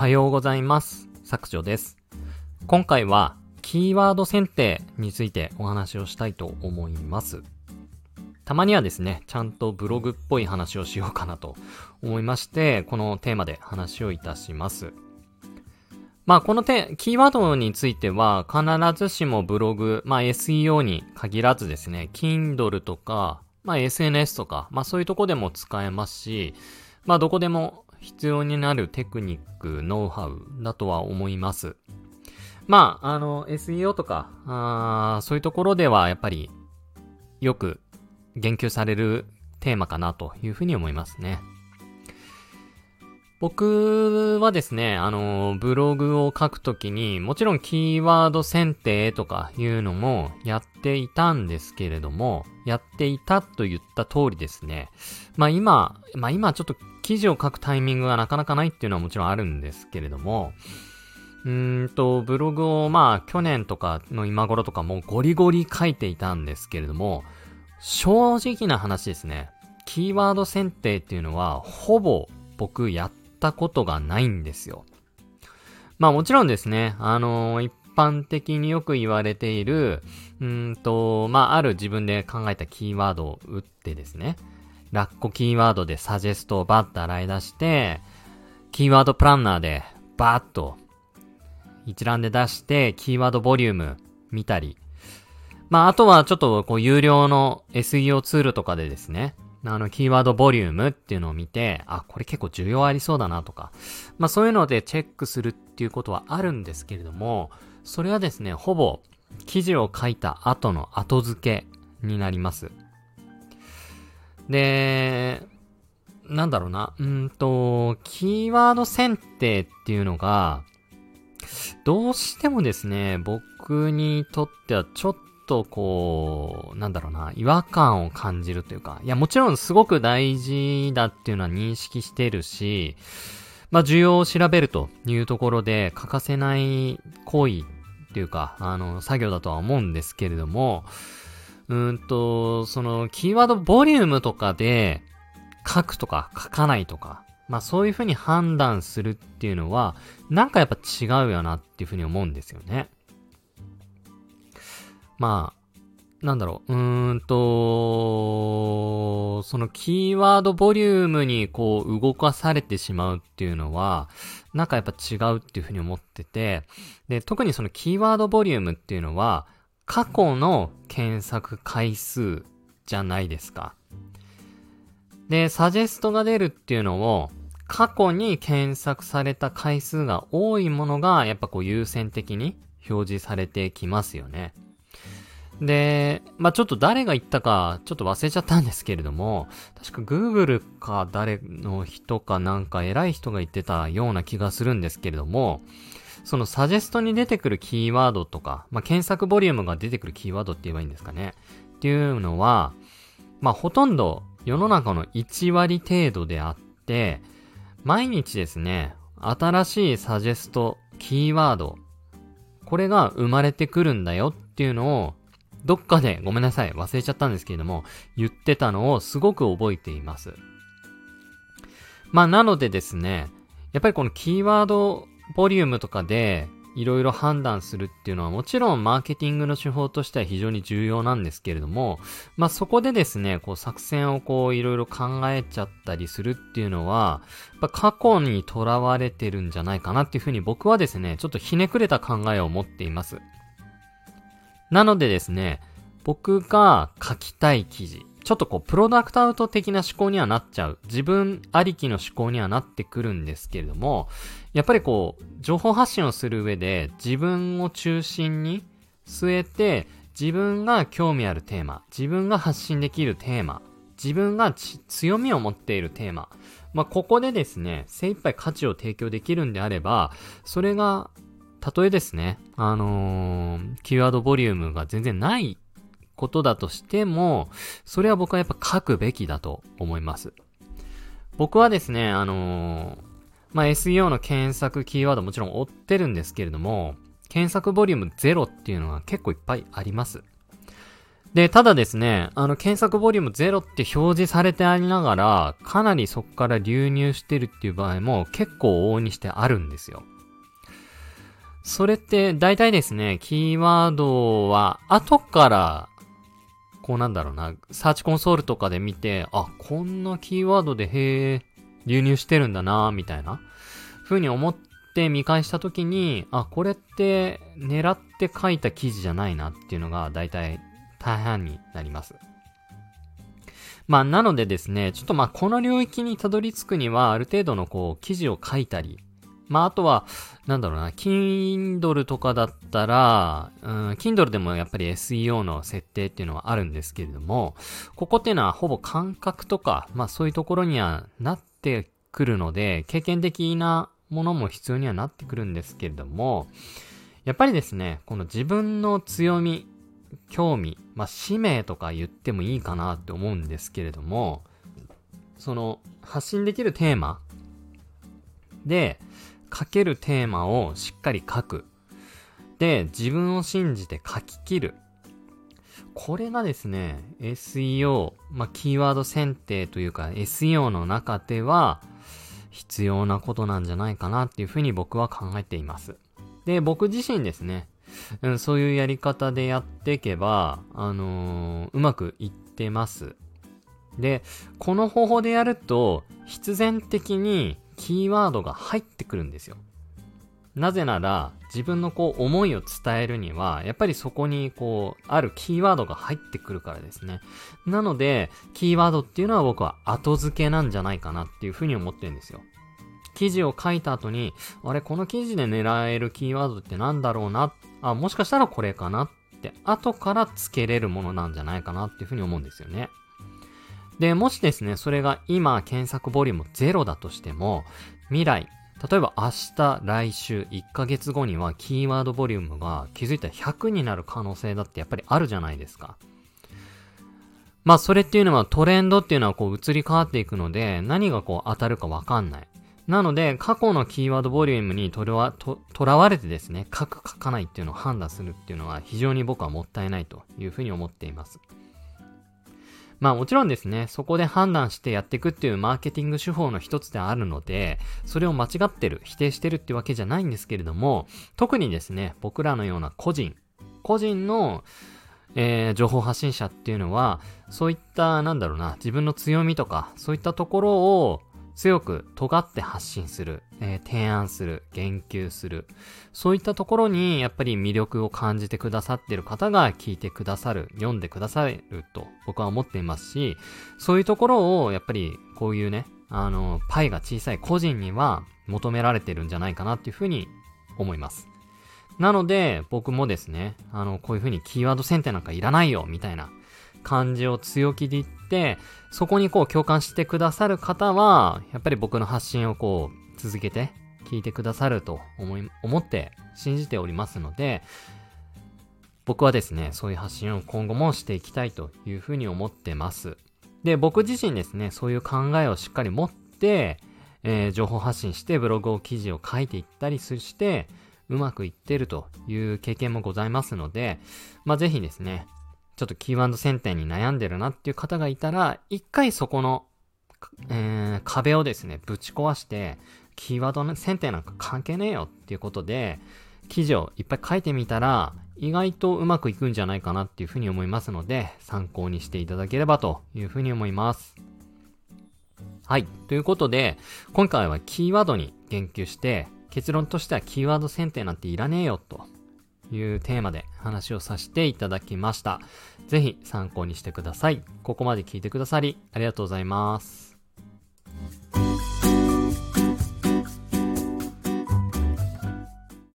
はようございます。削除です。今回は、キーワード選定についてお話をしたいと思います。たまにはですね、ちゃんとブログっぽい話をしようかなと思いまして、このテーマで話をいたします。まあ、このテキーワードについては、必ずしもブログ、まあ SEO に限らずですね、Kindle とか、まあ SNS とか、まあそういうとこでも使えますし、まあどこでも必要になるテクニック、ノウハウだとは思います。まあ、あの、SEO とか、あそういうところではやっぱりよく言及されるテーマかなというふうに思いますね。僕はですね、あの、ブログを書くときに、もちろんキーワード選定とかいうのもやっていたんですけれども、やっていたと言った通りですね。まあ今、まあ今ちょっと記事を書くタイミングがなかなかないっていうのはもちろんあるんですけれども、うんと、ブログをまあ去年とかの今頃とかもゴリゴリ書いていたんですけれども、正直な話ですね。キーワード選定っていうのは、ほぼ僕やったことがないんですよ。まあもちろんですね、あの一般的によく言われている、うんと、まあある自分で考えたキーワードを打ってですね、ラッコキーワードでサジェストをバッと洗い出して、キーワードプランナーでバーッと一覧で出して、キーワードボリューム見たり、まあ、あとはちょっと、こう、有料の SEO ツールとかでですね、あの、キーワードボリュームっていうのを見て、あ、これ結構需要ありそうだなとか、まあ、そういうのでチェックするっていうことはあるんですけれども、それはですね、ほぼ、記事を書いた後の後付けになります。で、なんだろうな、うんと、キーワード選定っていうのが、どうしてもですね、僕にとってはちょっとこう、なんだろうな、違和感を感じるというか、いや、もちろんすごく大事だっていうのは認識してるし、まあ、需要を調べるというところで欠かせない行為っていうか、あの、作業だとは思うんですけれども、うんと、その、キーワードボリュームとかで、書くとか書かないとか、まあそういうふうに判断するっていうのは、なんかやっぱ違うよなっていうふうに思うんですよね。まあ、なんだろう、うーんと、そのキーワードボリュームにこう動かされてしまうっていうのは、なんかやっぱ違うっていうふうに思ってて、で、特にそのキーワードボリュームっていうのは、過去の検索回数じゃないですか。で、サジェストが出るっていうのを、過去に検索された回数が多いものが、やっぱこう優先的に表示されてきますよね。で、まあ、ちょっと誰が言ったか、ちょっと忘れちゃったんですけれども、確か Google か誰の人かなんか偉い人が言ってたような気がするんですけれども、そのサジェストに出てくるキーワードとか、まあ、検索ボリュームが出てくるキーワードって言えばいいんですかね。っていうのは、まあ、ほとんど世の中の1割程度であって、毎日ですね、新しいサジェスト、キーワード、これが生まれてくるんだよっていうのを、どっかで、ごめんなさい、忘れちゃったんですけれども、言ってたのをすごく覚えています。まあ、なのでですね、やっぱりこのキーワードボリュームとかで、いろいろ判断するっていうのはもちろんマーケティングの手法としては非常に重要なんですけれども、まあそこでですね、こう作戦をこういろいろ考えちゃったりするっていうのは、やっぱ過去にとらわれてるんじゃないかなっていうふうに僕はですね、ちょっとひねくれた考えを持っています。なのでですね、僕が書きたい記事、ちょっとこう、プロダクトアウト的な思考にはなっちゃう。自分ありきの思考にはなってくるんですけれども、やっぱりこう、情報発信をする上で、自分を中心に据えて、自分が興味あるテーマ、自分が発信できるテーマ、自分が強みを持っているテーマ、まあ、ここでですね、精一杯価値を提供できるんであれば、それが、たとえですね、あのー、キーワードボリュームが全然ないことだとしても、それは僕はやっぱ書くべきだと思います。僕はですね、あのー、まあ、SEO の検索キーワードもちろん追ってるんですけれども、検索ボリュームゼロっていうのは結構いっぱいあります。で、ただですね、あの、検索ボリューム0って表示されてありながら、かなりそこから流入してるっていう場合も結構往々にしてあるんですよ。それって、大体ですね、キーワードは、後から、こうなんだろうな、サーチコンソールとかで見て、あ、こんなキーワードで、へえ、流入してるんだなみたいな、風に思って見返したときに、あ、これって狙って書いた記事じゃないなっていうのが大体大半になります。まあ、なのでですね、ちょっとまあ、この領域にたどり着くには、ある程度のこう、記事を書いたり、まあ、あとは、なんだろうな、Kindle とかだったら、うん、Kindle でもやっぱり SEO の設定っていうのはあるんですけれども、ここっていうのはほぼ感覚とか、まあそういうところにはなってくるので、経験的なものも必要にはなってくるんですけれども、やっぱりですね、この自分の強み、興味、まあ、使命とか言ってもいいかなって思うんですけれども、その、発信できるテーマで、書けるテーマをしっかり書く。で、自分を信じて書き切る。これがですね、SEO、まあ、キーワード選定というか SEO の中では必要なことなんじゃないかなっていうふうに僕は考えています。で、僕自身ですね、うん、そういうやり方でやっていけば、あのー、うまくいってます。で、この方法でやると、必然的にキーワードが入ってくるんですよ。なぜなら、自分のこう思いを伝えるには、やっぱりそこにこう、あるキーワードが入ってくるからですね。なので、キーワードっていうのは僕は後付けなんじゃないかなっていうふうに思ってるんですよ。記事を書いた後に、あれ、この記事で狙えるキーワードってなんだろうな？あ、もしかしたらこれかな？って、後から付けれるものなんじゃないかなっていうふうに思うんですよね。で、もしですね、それが今検索ボリューム0だとしても、未来、例えば明日、来週、1ヶ月後にはキーワードボリュームが気づいたら100になる可能性だってやっぱりあるじゃないですか。まあそれっていうのはトレンドっていうのはこう移り変わっていくので何がこう当たるかわかんない。なので、過去のキーワードボリュームにとらとらわれてですね、書く書かないっていうのを判断するっていうのは非常に僕はもったいないというふうに思っています。まあもちろんですね、そこで判断してやっていくっていうマーケティング手法の一つであるので、それを間違ってる、否定してるってわけじゃないんですけれども、特にですね、僕らのような個人、個人の、えー、情報発信者っていうのは、そういった、なんだろうな、自分の強みとか、そういったところを強く尖って発信する、えー、提案する、言及する、そういったところにやっぱり魅力を感じてくださってる方が聞いてくださる、読んでくださると僕は思っていますし、そういうところをやっぱりこういうね、あの、パイが小さい個人には求められてるんじゃないかなっていうふうに思います。なので、僕もですね、あの、こういうふうにキーワード選定なんかいらないよ、みたいな感じを強気で言って、そこにこう共感してくださる方は、やっぱり僕の発信をこう続けて聞いてくださると思い、思って信じておりますので、僕はですね、そういう発信を今後もしていきたいというふうに思ってます。で、僕自身ですね、そういう考えをしっかり持って、えー、情報発信してブログを記事を書いていったりそして、うまくいってるという経験もございますので、まあ、ぜひですね、ちょっとキーワード選定に悩んでるなっていう方がいたら、一回そこの、えー、壁をですね、ぶち壊して、キーワードの選定なんか関係ねえよっていうことで、記事をいっぱい書いてみたら、意外とうまくいくんじゃないかなっていうふうに思いますので、参考にしていただければというふうに思います。はい。ということで、今回はキーワードに言及して、結論としてはキーワード選定なんていらねえよというテーマで話をさせていただきました。ぜひ参考にしてください。ここまで聞いてくださりありがとうございます。